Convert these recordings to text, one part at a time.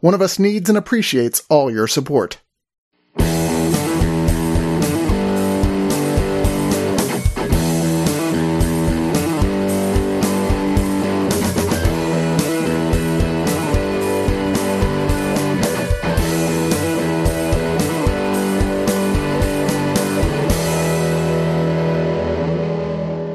One of us needs and appreciates all your support.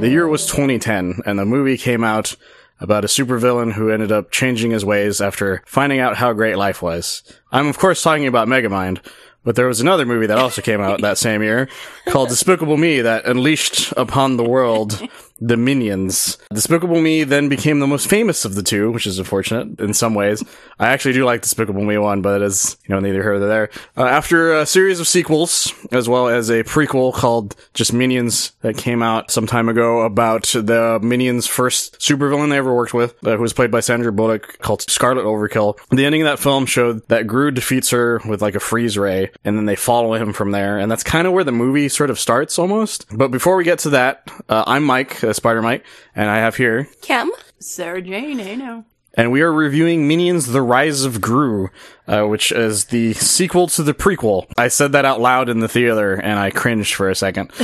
The year was 2010, and the movie came out about a supervillain who ended up changing his ways after finding out how great life was. I'm of course talking about Megamind, but there was another movie that also came out that same year called Despicable Me that unleashed upon the world the Minions. Despicable Me then became the most famous of the two, which is unfortunate in some ways. I actually do like Despicable Me 1, but it is, you know, neither here nor there. Uh, after a series of sequels, as well as a prequel called just Minions that came out some time ago about the Minions' first supervillain they ever worked with, uh, who was played by Sandra Bullock, called Scarlet Overkill. The ending of that film showed that Gru defeats her with like a freeze ray, and then they follow him from there, and that's kind of where the movie sort of starts almost. But before we get to that, uh, I'm Mike, uh, Spider Mike, and I have here Kim? Sarah Jane, hey no. And we are reviewing Minions: The Rise of Gru, uh, which is the sequel to the prequel. I said that out loud in the theater, and I cringed for a second.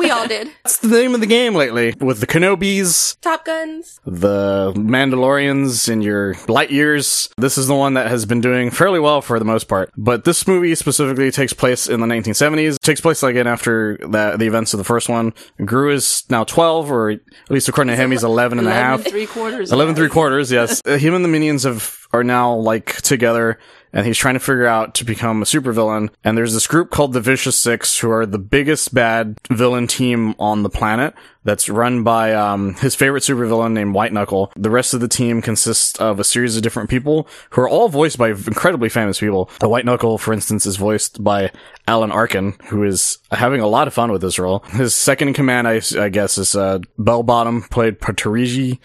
We all did. That's the name of the game lately, with the Kenobis, Top Guns. the Mandalorians, and your Lightyears. This is the one that has been doing fairly well for the most part. But this movie specifically takes place in the 1970s. It takes place again after the, the events of the first one. Gru is now 12, or at least according to him, he's 11 and a half. three quarters. 11 three quarters, yes. Uh, Him and the minions have, are now like together and he's trying to figure out to become a supervillain. And there's this group called the Vicious Six who are the biggest bad villain team on the planet that's run by, um, his favorite supervillain named White Knuckle. The rest of the team consists of a series of different people who are all voiced by incredibly famous people. The White Knuckle, for instance, is voiced by Alan Arkin, who is having a lot of fun with this role. His second in command, I, I guess, is, uh, Bell Bottom, played by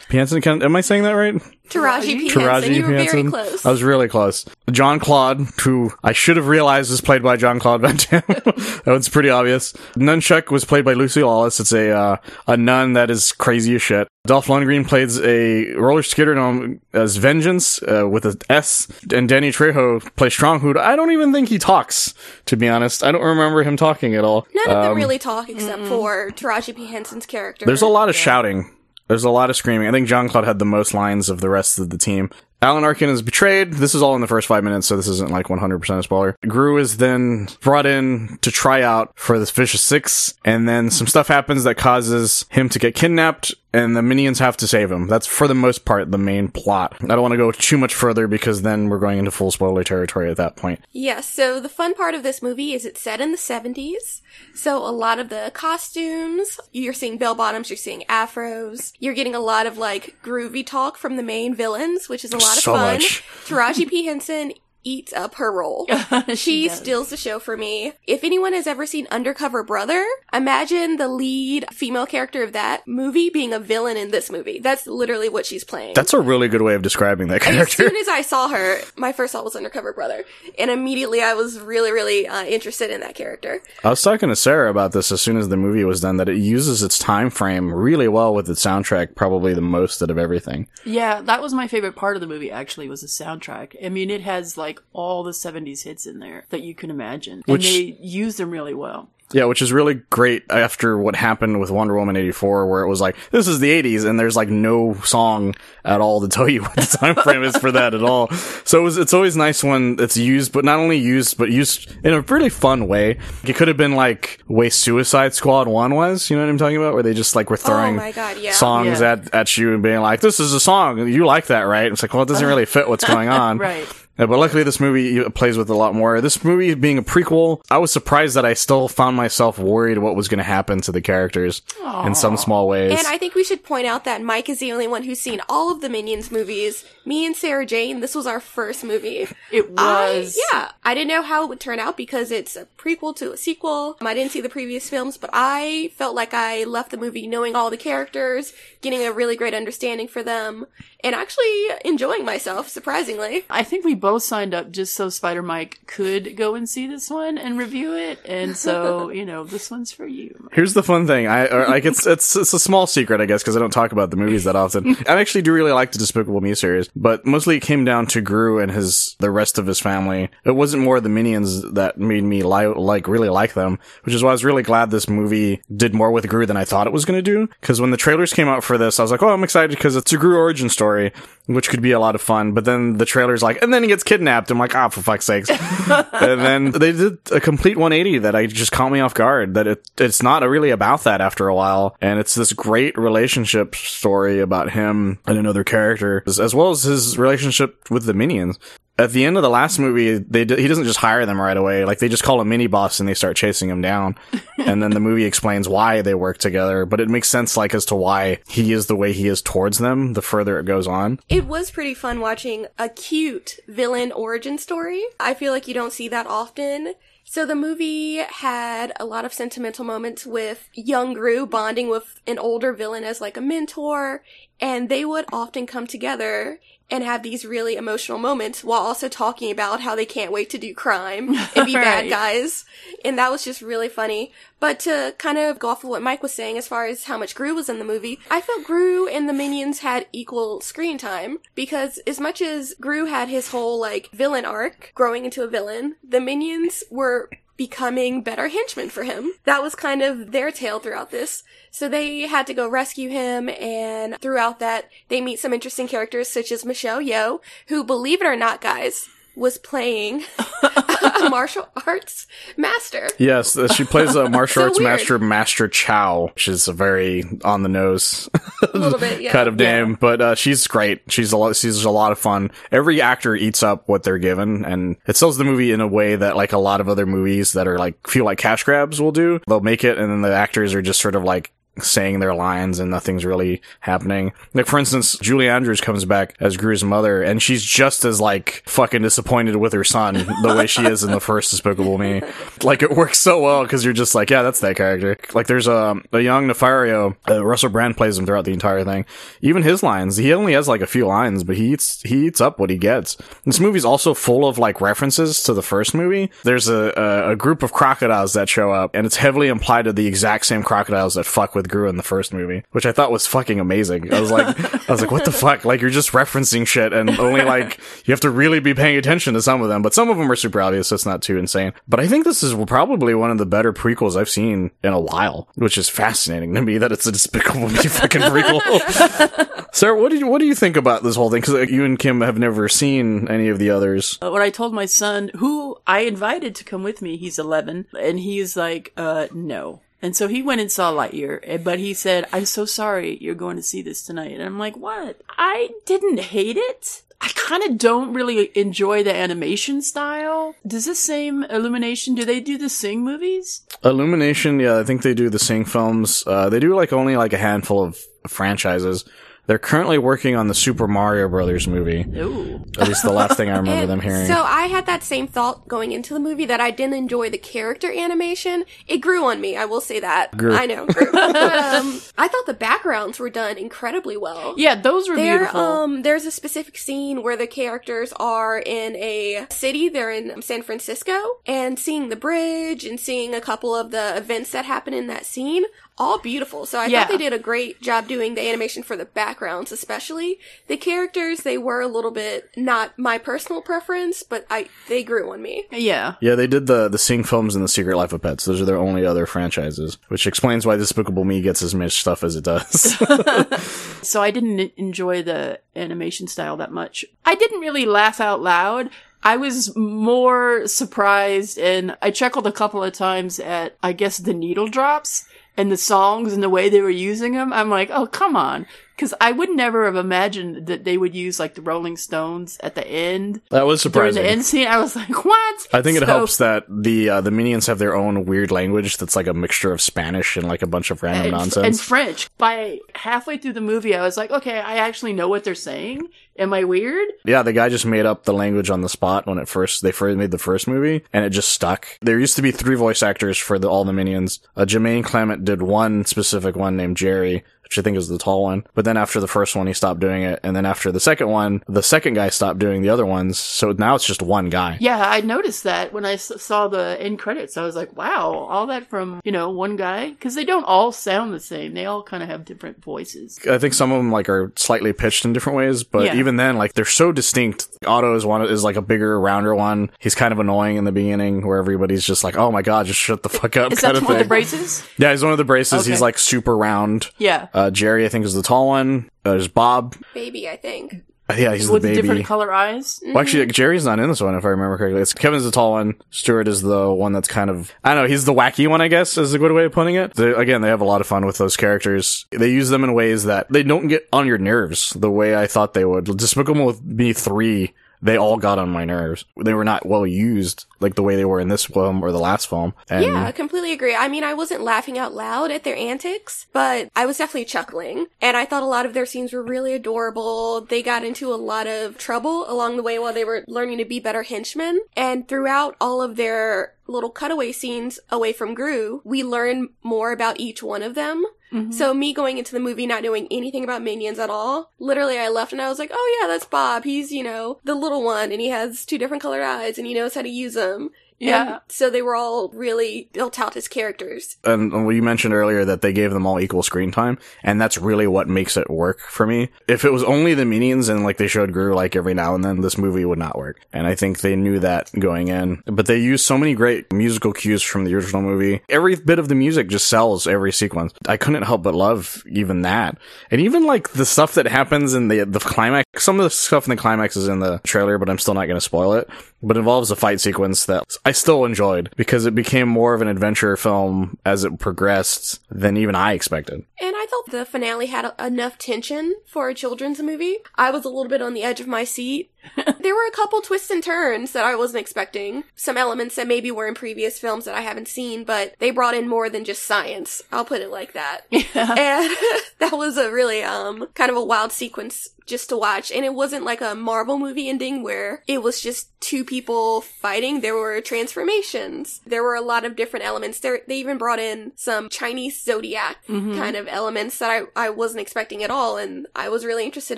Hansen. Can- Am I saying that right? Taraji P. Taraji Henson. You were very close. I was really close. John Claude, who I should have realized is played by Jean-Claude Van Damme. that was pretty obvious. Nunchuck was played by Lucy Lawless. It's a uh, a nun that is crazy as shit. Dolph Lundgren plays a roller skater known as Vengeance uh, with an S, and Danny Trejo plays Stronghold. I don't even think he talks, to be honest. I don't remember him talking at all. None of them Um, really talk except for Taraji P. Henson's character. There's a lot of shouting. There's a lot of screaming. I think John Claude had the most lines of the rest of the team. Alan Arkin is betrayed. This is all in the first five minutes, so this isn't like 100% a spoiler. Gru is then brought in to try out for this Vicious Six, and then some stuff happens that causes him to get kidnapped, and the minions have to save him. That's for the most part the main plot. I don't want to go too much further because then we're going into full spoiler territory at that point. Yes, so the fun part of this movie is it's set in the 70s. So a lot of the costumes, you're seeing bell bottoms, you're seeing afros, you're getting a lot of like groovy talk from the main villains, which is a lot of So fun. much. Taraji P. Henson eats up her role. She she steals the show for me. If anyone has ever seen Undercover Brother, imagine the lead female character of that movie being a villain in this movie. That's literally what she's playing. That's a really good way of describing that character. as soon as I saw her, my first thought was Undercover Brother, and immediately I was really, really uh, interested in that character. I was talking to Sarah about this as soon as the movie was done that it uses its time frame really well with its soundtrack, probably the most out of everything. Yeah, that was my favorite part of the movie. Actually, was the soundtrack. I mean, it has like all the '70s hits in there that you can imagine, and Which- they use them really well. Yeah, which is really great after what happened with Wonder Woman 84, where it was like, this is the 80s, and there's like no song at all to tell you what the time frame is for that at all. So it was, it's always nice when it's used, but not only used, but used in a really fun way. It could have been like way Suicide Squad 1 was, you know what I'm talking about? Where they just like were oh throwing Oh my God, yeah. songs Yeah. at, at you and being like, this is a song, you like that, right? It's like, well, it doesn't uh-huh. really fit what's going on. Right. Yeah, but luckily this movie plays with a lot more. This movie being a prequel, I was surprised that I still found myself worried what was going to happen to the characters in some small ways. And I think we should point out that Mike is the only one who's seen all of the Minions movies. Me and Sarah Jane, this was our first movie. It I- was. yeah. I didn't know how it would turn out because it's a prequel to a sequel. Um, I didn't see the previous films, but I felt like I left the movie knowing all the characters, getting a really great understanding for them, and actually enjoying myself, surprisingly. I think we both signed up just so Spider Mike could go and see this one and review it. And so, you know, this one's for you. Here's the fun thing. I or, like it's it's it's a small secret, I guess, because I don't talk about the movies that often. I actually do really like the Despicable Me series, but mostly it came down to Gru and his the rest of his family. It wasn't more the minions that made me li- like really like them, which is why I was really glad this movie did more with Gru than I thought it was going to do. Because when the trailers came out for this, I was like, oh, I'm excited because it's a Gru origin story, which could be a lot of fun. But then the trailer's like, and then he gets kidnapped. I'm like, ah, for fuck's sakes. and then they did a complete 180 that I just caught me off guard. That it it's not really about that after a while, and it's this great relationship story about him and another character, as, as well as his relationship with the minions. At the end of the last movie, they d- he doesn't just hire them right away. Like they just call a mini boss and they start chasing him down. and then the movie explains why they work together. But it makes sense, like as to why he is the way he is towards them. The further it goes on. It was pretty fun watching a cute villain origin story. I feel like you don't see that often. So the movie had a lot of sentimental moments with young Gru bonding with an older villain as like a mentor, and they would often come together and have these really emotional moments while also talking about how they can't wait to do crime and be bad guys. And that was just really funny. But to kind of go off of what Mike was saying as far as how much Gru was in the movie, I felt Gru and the minions had equal screen time because as much as Gru had his whole like villain arc growing into a villain, the minions were becoming better henchmen for him. That was kind of their tale throughout this. So they had to go rescue him and throughout that they meet some interesting characters such as Michelle Yeoh, who believe it or not guys, was playing a martial arts master. Yes, uh, she plays a martial So arts weird. master, Master Chow, which is a very on the nose A little bit, yeah. kind of name. But uh, she's great. She's a lot. She's a lot of fun. Every actor eats up what they're given, and it sells the movie in a way that like a lot of other movies that are like feel like cash grabs will do. They'll make it, and then the actors are just sort of like saying their lines and nothing's really happening. Like for instance, Julie Andrews comes back as Gru's mother and she's just as like fucking disappointed with her son the way she is in the first Despicable Me. Like it works so well because you're just like, yeah, that's that character. Like there's a, a young Nefario, uh, Russell Brand plays him throughout the entire thing. Even his lines, he only has like a few lines, but he eats, he eats up what he gets. This movie's also full of like references to the first movie. There's a, a, a group of crocodiles that show up and it's heavily implied to the exact same crocodiles that fuck with Gru in the first movie, which I thought was fucking amazing. I was like, I was like, what the fuck? Like you're just referencing shit and only like, you have to really be paying attention to some of them, but some of them are super obvious, so it's not too insane. But I think this is probably one of the better prequels I've seen in a while, which is fascinating to me that it's a Despicable Me fucking prequel. Sarah, what do you what do you think about this whole thing? Because you and Kim have never seen any of the others. Uh, When I told my son, who I invited to come with me, he's 11, and he's like, uh, no. And so he went and saw Lightyear, eh, but he said, I'm so sorry you're going to see this tonight. And I'm like, what? I didn't hate it. I kind of don't really enjoy the animation style. Does this same Illumination, do they do the Sing movies? Illumination, yeah, I think they do the Sing films. Uh, they do like only like a handful of franchises. They're currently working on the Super Mario Brothers movie. Ooh. At least the last thing I remember And them hearing. So I had that same thought going into the movie that I didn't enjoy the character animation. It grew on me, I will say that. Grew. I know. Grew. But, um, I thought the backgrounds were done incredibly well. Yeah, those were There, beautiful. um, there's a specific scene where the characters are in a city. They're in San Francisco, and seeing the bridge and seeing a couple of the events that happen in that scene, all beautiful. So I Yeah. thought they did a great job doing the animation for the backgrounds, especially the characters. They were a little bit not my personal preference, but I they grew on me. yeah. yeah, they did the the Sing films and the Secret Life of Pets. Those are their only other franchises, which explains why Despicable Me gets as much stuff as it does. So I didn't enjoy the animation style that much. I didn't really laugh out loud. I was more surprised and I chuckled a couple of times at, I guess, the needle drops and the songs and the way they were using them. I'm like, oh, come on. Because I would never have imagined that they would use like the Rolling Stones at the end That was during surprising. the end scene. I was like, what? I think it helps that the uh, the minions have their own weird language that's like a mixture of Spanish and like a bunch of random and, nonsense. and French. By halfway through the movie, I was like, okay, I actually know what they're saying. Am I weird? yeah, the guy just made up the language on the spot when it first they first made the first movie, and it just stuck. There used to be three voice actors for the, all the minions. Uh, Jermaine Clement did one specific one named Jerry, which I think is the tall one. But then after the first one, he stopped doing it, and then after the second one, the second guy stopped doing the other ones. So now it's just one guy. Yeah, I noticed that when I s- saw the end credits. I was like, wow, all that from, you know, one guy? Because they don't all sound the same. They all kind of have different voices. I think some of them like are slightly pitched in different ways, but Yeah. even then, like they're so distinct. Otto is one is like a bigger, rounder one. He's kind of annoying in the beginning, where everybody's just like, "Oh my god, just shut the fuck up." Is that of one thing. the braces? Yeah, he's one of the braces. Okay. He's like super round. Yeah. Uh, Jerry, I think, is the tall one. Uh, there's Bob. Baby, I think. Uh, yeah, he's With the the baby. different color eyes. Well, actually, Jerry's not in this one, if I remember correctly. It's Kevin's the tall one. Stuart is the one that's kind of, I don't know, he's the wacky one, I guess, is a good way of putting it. They, again, they have a lot of fun with those characters. They use them in ways that they don't get on your nerves the way I thought they would. Despicable Me 3, they all got on my nerves. They were not well used like the way they were in this film or the last film. And Yeah, I completely agree. I mean, I wasn't laughing out loud at their antics, but I was definitely chuckling. And I thought a lot of their scenes were really adorable. They got into a lot of trouble along the way while they were learning to be better henchmen. And throughout all of their little cutaway scenes away from Gru, we learn more about each one of them. Mm-hmm. So me going into the movie not knowing anything about minions at all, literally I left and I was like, oh yeah, that's Bob. He's, you know, the little one and he has two different colored eyes and he knows how to use them. Yeah. And so they were all really built out as characters. and and you mentioned earlier that they gave them all equal screen time, and that's really what makes it work for me. If it was only the minions and like they showed Gru like every now and then, this movie would not work. And I think they knew that going in. But they used so many great musical cues from the original movie. Every bit of the music just sells every sequence. I couldn't help but love even that, and even like the stuff that happens in the the climax. Some of the stuff in the climax is in the trailer, but I'm still not going to spoil it. But involves a fight sequence that I still enjoyed because it became more of an adventure film as it progressed than even I expected. And I thought the finale had enough tension for a children's movie. I was a little bit on the edge of my seat. there were a couple twists and turns that I wasn't expecting. Some elements that maybe were in previous films that I haven't seen, but they brought in more than just science. I'll put it like that. Yeah. And that was a really, um, kind of a wild sequence just to watch. And it wasn't like a Marvel movie ending where it was just two people fighting. There were transformations. There were a lot of different elements. There, they even brought in some Chinese zodiac kind of elements that I, I wasn't expecting at all. And I was really interested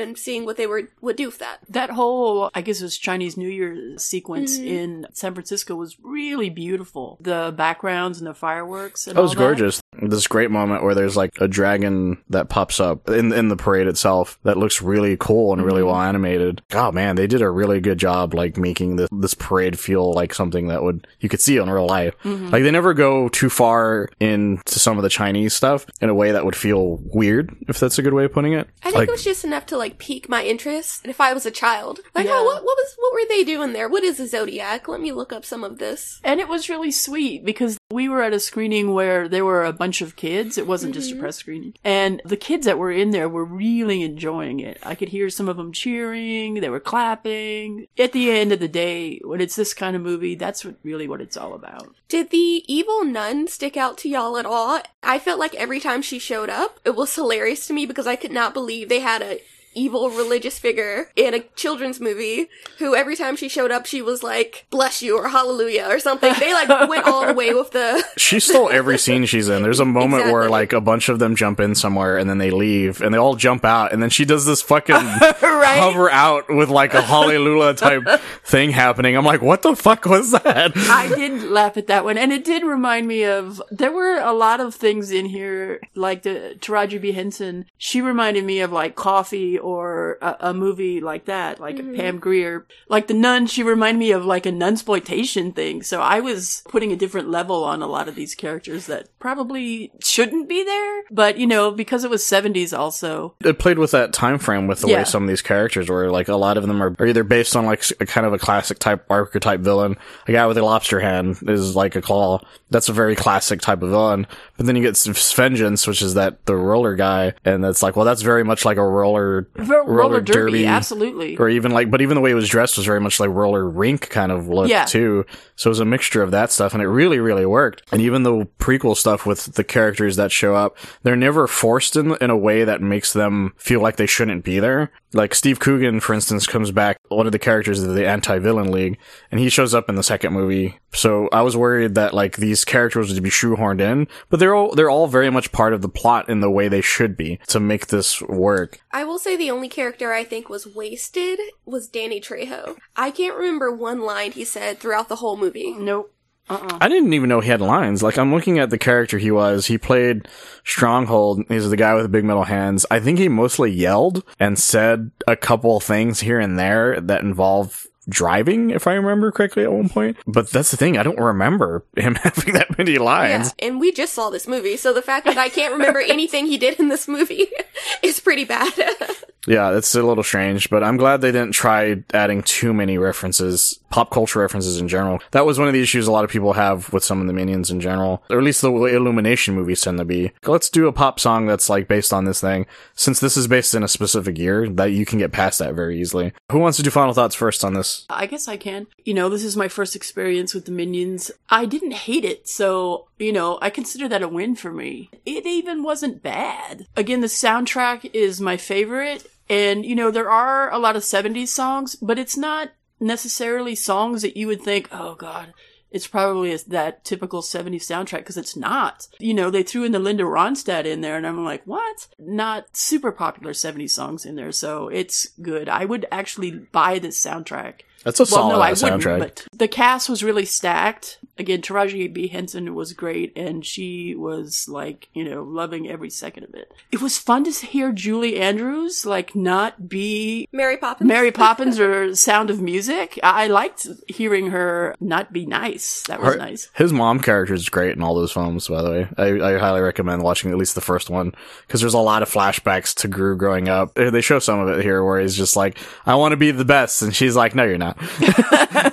in seeing what they were, would do with that. That whole, I guess it was Chinese New Year sequence mm-hmm. in San Francisco was really beautiful. The backgrounds and the fireworks and That was all that. gorgeous. This great moment where there's like a dragon that pops up in in the parade itself that looks really cool and really mm-hmm. well animated. God, man, they did a really good job like making this this parade feel like something that would you could see in real life. Mm-hmm. Like they never go too far into some of the Chinese stuff in a way that would feel weird, if that's a good way of putting it. I think like it was just enough to like pique my interest. And if I was a child, like, Yeah. what, what was, what were they doing there? What is a zodiac? Let me look up some of this. And it was really sweet because we were at a screening where there were a bunch of kids. It wasn't just a mm-hmm. press screening. And the kids that were in there were really enjoying it. I could hear some of them cheering. They were clapping. At the end of the day, when it's this kind of movie, that's what, really what it's all about. Did the evil nun stick out to y'all at all? I felt like every time she showed up, it was hilarious to me because I could not believe they had a evil religious figure in a children's movie who every time she showed up she was like bless you or hallelujah or something. They like went all the way with the She stole every scene she's in. There's a moment where like a bunch of them jump in somewhere and then they leave and they all jump out and then she does this fucking Right? hover out with like a hallelujah type thing happening. I'm like, what the fuck was that? I did laugh at that one, and it did remind me of. There were a lot of things in here, like the Taraji P Henson. She reminded me of like Coffy or a, a movie like that, like mm-hmm. Pam Grier. Like the nun, she reminded me of like a nunsploitation thing. So I was putting a different level on a lot of these characters that probably shouldn't be there. But you know, because it was 70s also. it played with that time frame with the Yeah. way some of these characters were like a lot of them are, are either based on like s- a kind of a classic type archetype villain a guy with a lobster hand is like a claw that's a very classic type of villain but then you get S- vengeance which is that the roller guy and that's like well that's very much like a roller Ro- roller, derby, absolutely. or even like but even the way it was dressed was very much like roller rink kind of look Yeah. too so it was a mixture of that stuff and it really really worked and even the prequel stuff with the characters that show up they're never forced in in a way that makes them feel like they shouldn't be there like steve coogan for instance comes back one of the characters of the anti-villain league and he shows up in the second movie so i was worried that like these characters would be shoehorned in but they're all they're all very much part of the plot in the way they should be to make this work I will say the only character I think was wasted was Danny Trejo. I can't remember one line he said throughout the whole movie. Nope. Uh-uh. I didn't even know he had lines. Like I'm looking at the character he was. He played Stronghold. He's the guy with the big metal hands. I think he mostly yelled and said a couple things here and there that involve driving, if I remember correctly at one point. But that's the thing. I don't remember him having that many lines. Yeah, and we just saw this movie, so the fact that I can't remember anything he did in this movie is pretty bad. Yeah, it's a little strange, but I'm glad they didn't try adding too many references, pop culture references in general. That was one of the issues a lot of people have with some of the minions in general, or at least the Illumination movies tend to be. Let's do a pop song that's like based on this thing. Since this is based in a specific year, that you can get past that very easily. Who wants to do final thoughts first on this? I guess I can. You know, this is my first experience with the Minions. I didn't hate it, so, you know, I consider that a win for me. It even wasn't bad. Again, the soundtrack is my favorite, and, you know, there are a lot of 70s songs, but it's not necessarily songs that you would think, oh god, it's probably that typical 70s soundtrack because it's not. You know, they threw in the Linda Ronstadt in there and I'm like, what? Not super popular 70s songs in there, so it's good. I would actually buy this soundtrack. That's a Well, solid no, I ass wouldn't, soundtrack. but the cast was really stacked. Again, Taraji P. Henson was great, and she was like, you know, loving every second of it. It was fun to hear Julie Andrews, like, not be Mary Poppins. Mary Poppins or Sound of Music. I I liked hearing her not be nice. That was Her- nice. His mom character is great in all those films, by the way. I, I highly recommend watching at least the first one because there's a lot of flashbacks to Gru growing up. They they show some of it here where he's just like, "I want to be the best," and she's like, "No, you're not."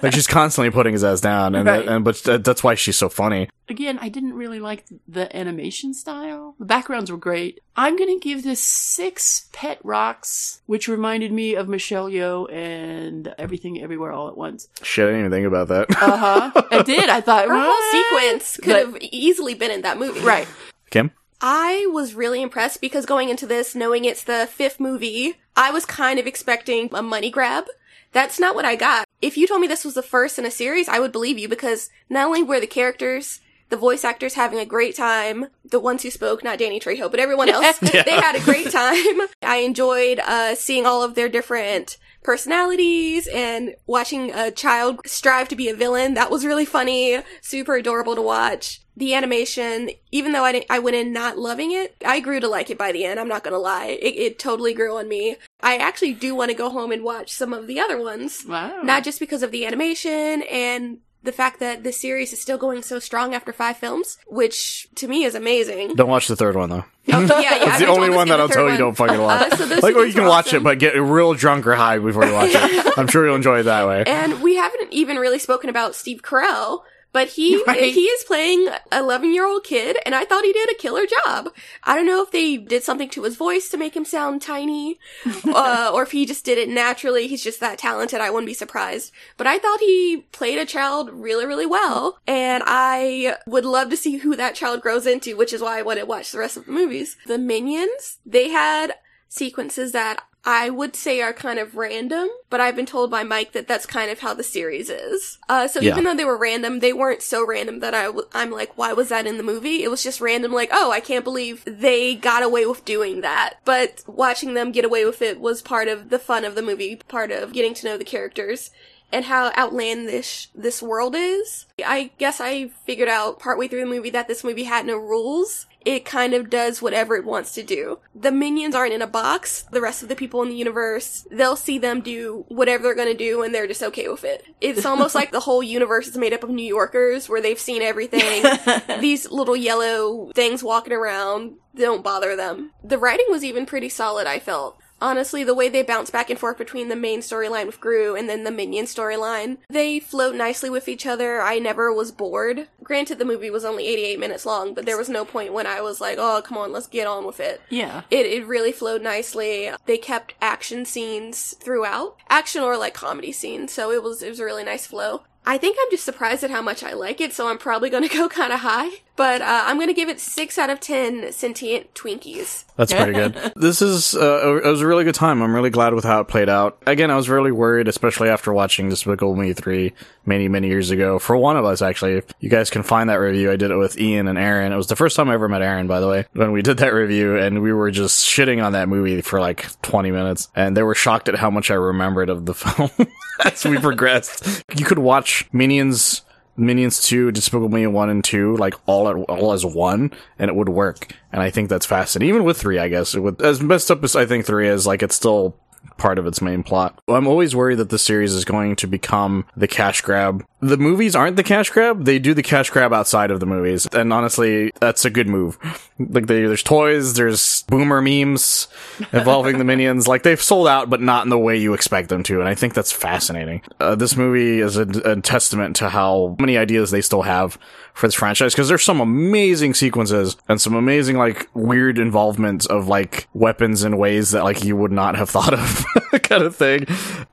Like she's constantly putting his ass down, and Right. and but that's why she's so funny. Again, I didn't really like the animation style. The backgrounds were great. I'm gonna give this six pet rocks, which reminded me of Michelle Yeoh and Everything Everywhere All at Once. Shit, I didn't even think about that. Uh huh. I did. I thought Her "What?" whole sequence could But- have easily been in that movie. right. Kim, I was really impressed because going into this, knowing it's the fifth movie, I was kind of expecting a money grab. That's not what I got. If you told me this was the first in a series, I would believe you because not only were the characters, the voice actors having a great time, the ones who spoke, not Danny Trejo, but everyone else, they had a great time. I enjoyed uh, seeing all of their different personalities and watching a child strive to be a villain. That was really funny, super adorable to watch. The animation, even though I didn't, I went in not loving it, I grew to like it by the end. I'm not gonna lie. It, it totally grew on me. I actually do want to go home and watch some of the other ones. Wow. Not just because of the animation and the fact that the series is still going so strong after five films, which to me is amazing. don't watch the third one though. Oh, yeah, yeah. It's the only one that I'll tell third you don't fucking watch. Uh, so like, two or you can watch awesome. it, but get real drunk or high before you watch it. I'm sure you'll enjoy it that way. And we haven't even really spoken about Steve Carell, but he Right. he is playing a 11 year old kid, and I thought he did a killer job. I don't know if they did something to his voice to make him sound tiny, uh, or if he just did it naturally. He's just that talented. I wouldn't be surprised. But I thought he played a child really, really well, and I would love to see who that child grows into, which is why I want to watch the rest of the movies. The Minions, they had sequences that I would say are kind of random, but I've been told by Mike that that's kind of how the series is. Uh, so Yeah. even though they were random, they weren't so random that I w- I'm like, why was that in the movie? It was just random, like, oh, I can't believe they got away with doing that. But watching them get away with it was part of the fun of the movie, part of getting to know the characters. and how outlandish this world is. I guess I figured out partway through the movie that this movie had no rules. It kind of does whatever it wants to do. The minions aren't in a box. The rest of the people in the universe, they'll see them do whatever they're gonna do and they're just okay with it. It's almost like the whole universe is made up of New Yorkers where they've seen everything. These little yellow things walking around don't bother them. The writing was even pretty solid, I felt. Honestly, the way they bounce back and forth between the main storyline with Gru and then the Minion storyline, they float nicely with each other. I never was bored. Granted, the movie was only 88 minutes long, but there was no point when I was like, oh, come on, let's get on with it. Yeah. It, it really flowed nicely. They kept action scenes throughout. Action or like comedy scenes, so it was, it was a really nice flow. I think I'm just surprised at how much I like it, so I'm probably gonna go kinda high. But, uh, I'm gonna give it 6 out of 10 sentient Twinkies. That's pretty good. this is uh, it was a really good time. I'm really glad with how it played out. Again, I was really worried, especially after watching Despicable Me three many many years ago. For one of us, actually, if you guys can find that review, I did it with Ian and Aaron. It was the first time I ever met Aaron, by the way, when we did that review, and we were just shitting on that movie for like 20 minutes, and they were shocked at how much I remembered of the film as we progressed. You could watch Minions. Minions 2, Despicable Me 1 and 2, like all at, all as one, and it would work. And I think that's fascinating. Even with 3, I guess. It would, as messed up as I think 3 is, like it's still part of its main plot. I'm always worried that the series is going to become the cash grab. The movies aren't the cash grab. They do the cash grab outside of the movies. And honestly, that's a good move. Like they, there's toys, there's boomer memes involving the minions. Like they've sold out, but not in the way you expect them to. And I think that's fascinating. Uh, this movie is a, a testament to how many ideas they still have for this franchise because there's some amazing sequences and some amazing like weird involvement of like weapons in ways that like you would not have thought of kind of thing.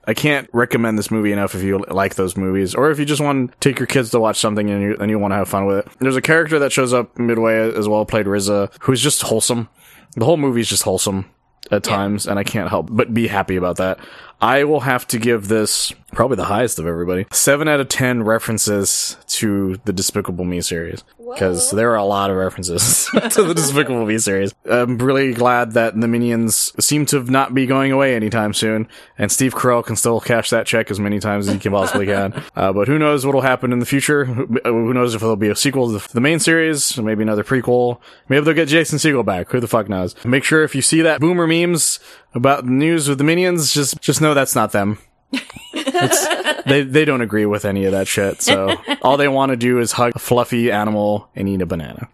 I can't recommend this movie enough if you like those movies or if you just want to take your kids to watch something and you, and you want to have fun with it. There's a character that shows up midway as well, played RZA, who's just wholesome. The whole movie is just wholesome at times, and I can't help but be happy about that. I will have to give this probably the highest of everybody. Seven out of ten references to the Despicable Me series because there are a lot of references to the Despicable Me series. I'm really glad that the Minions seem to not be going away anytime soon, and Steve Carell can still cash that check as many times as he can possibly can. Uh, but who knows what'll happen in the future? Who who knows if there'll be a sequel to the main series, maybe another prequel. Maybe they'll get Jason Segel back. Who the fuck knows? Make sure if you see that boomer memes about the news with the Minions, just just know that's not them. It's- they they don't agree with any of that shit. So all they want to do is hug a fluffy animal and eat a banana.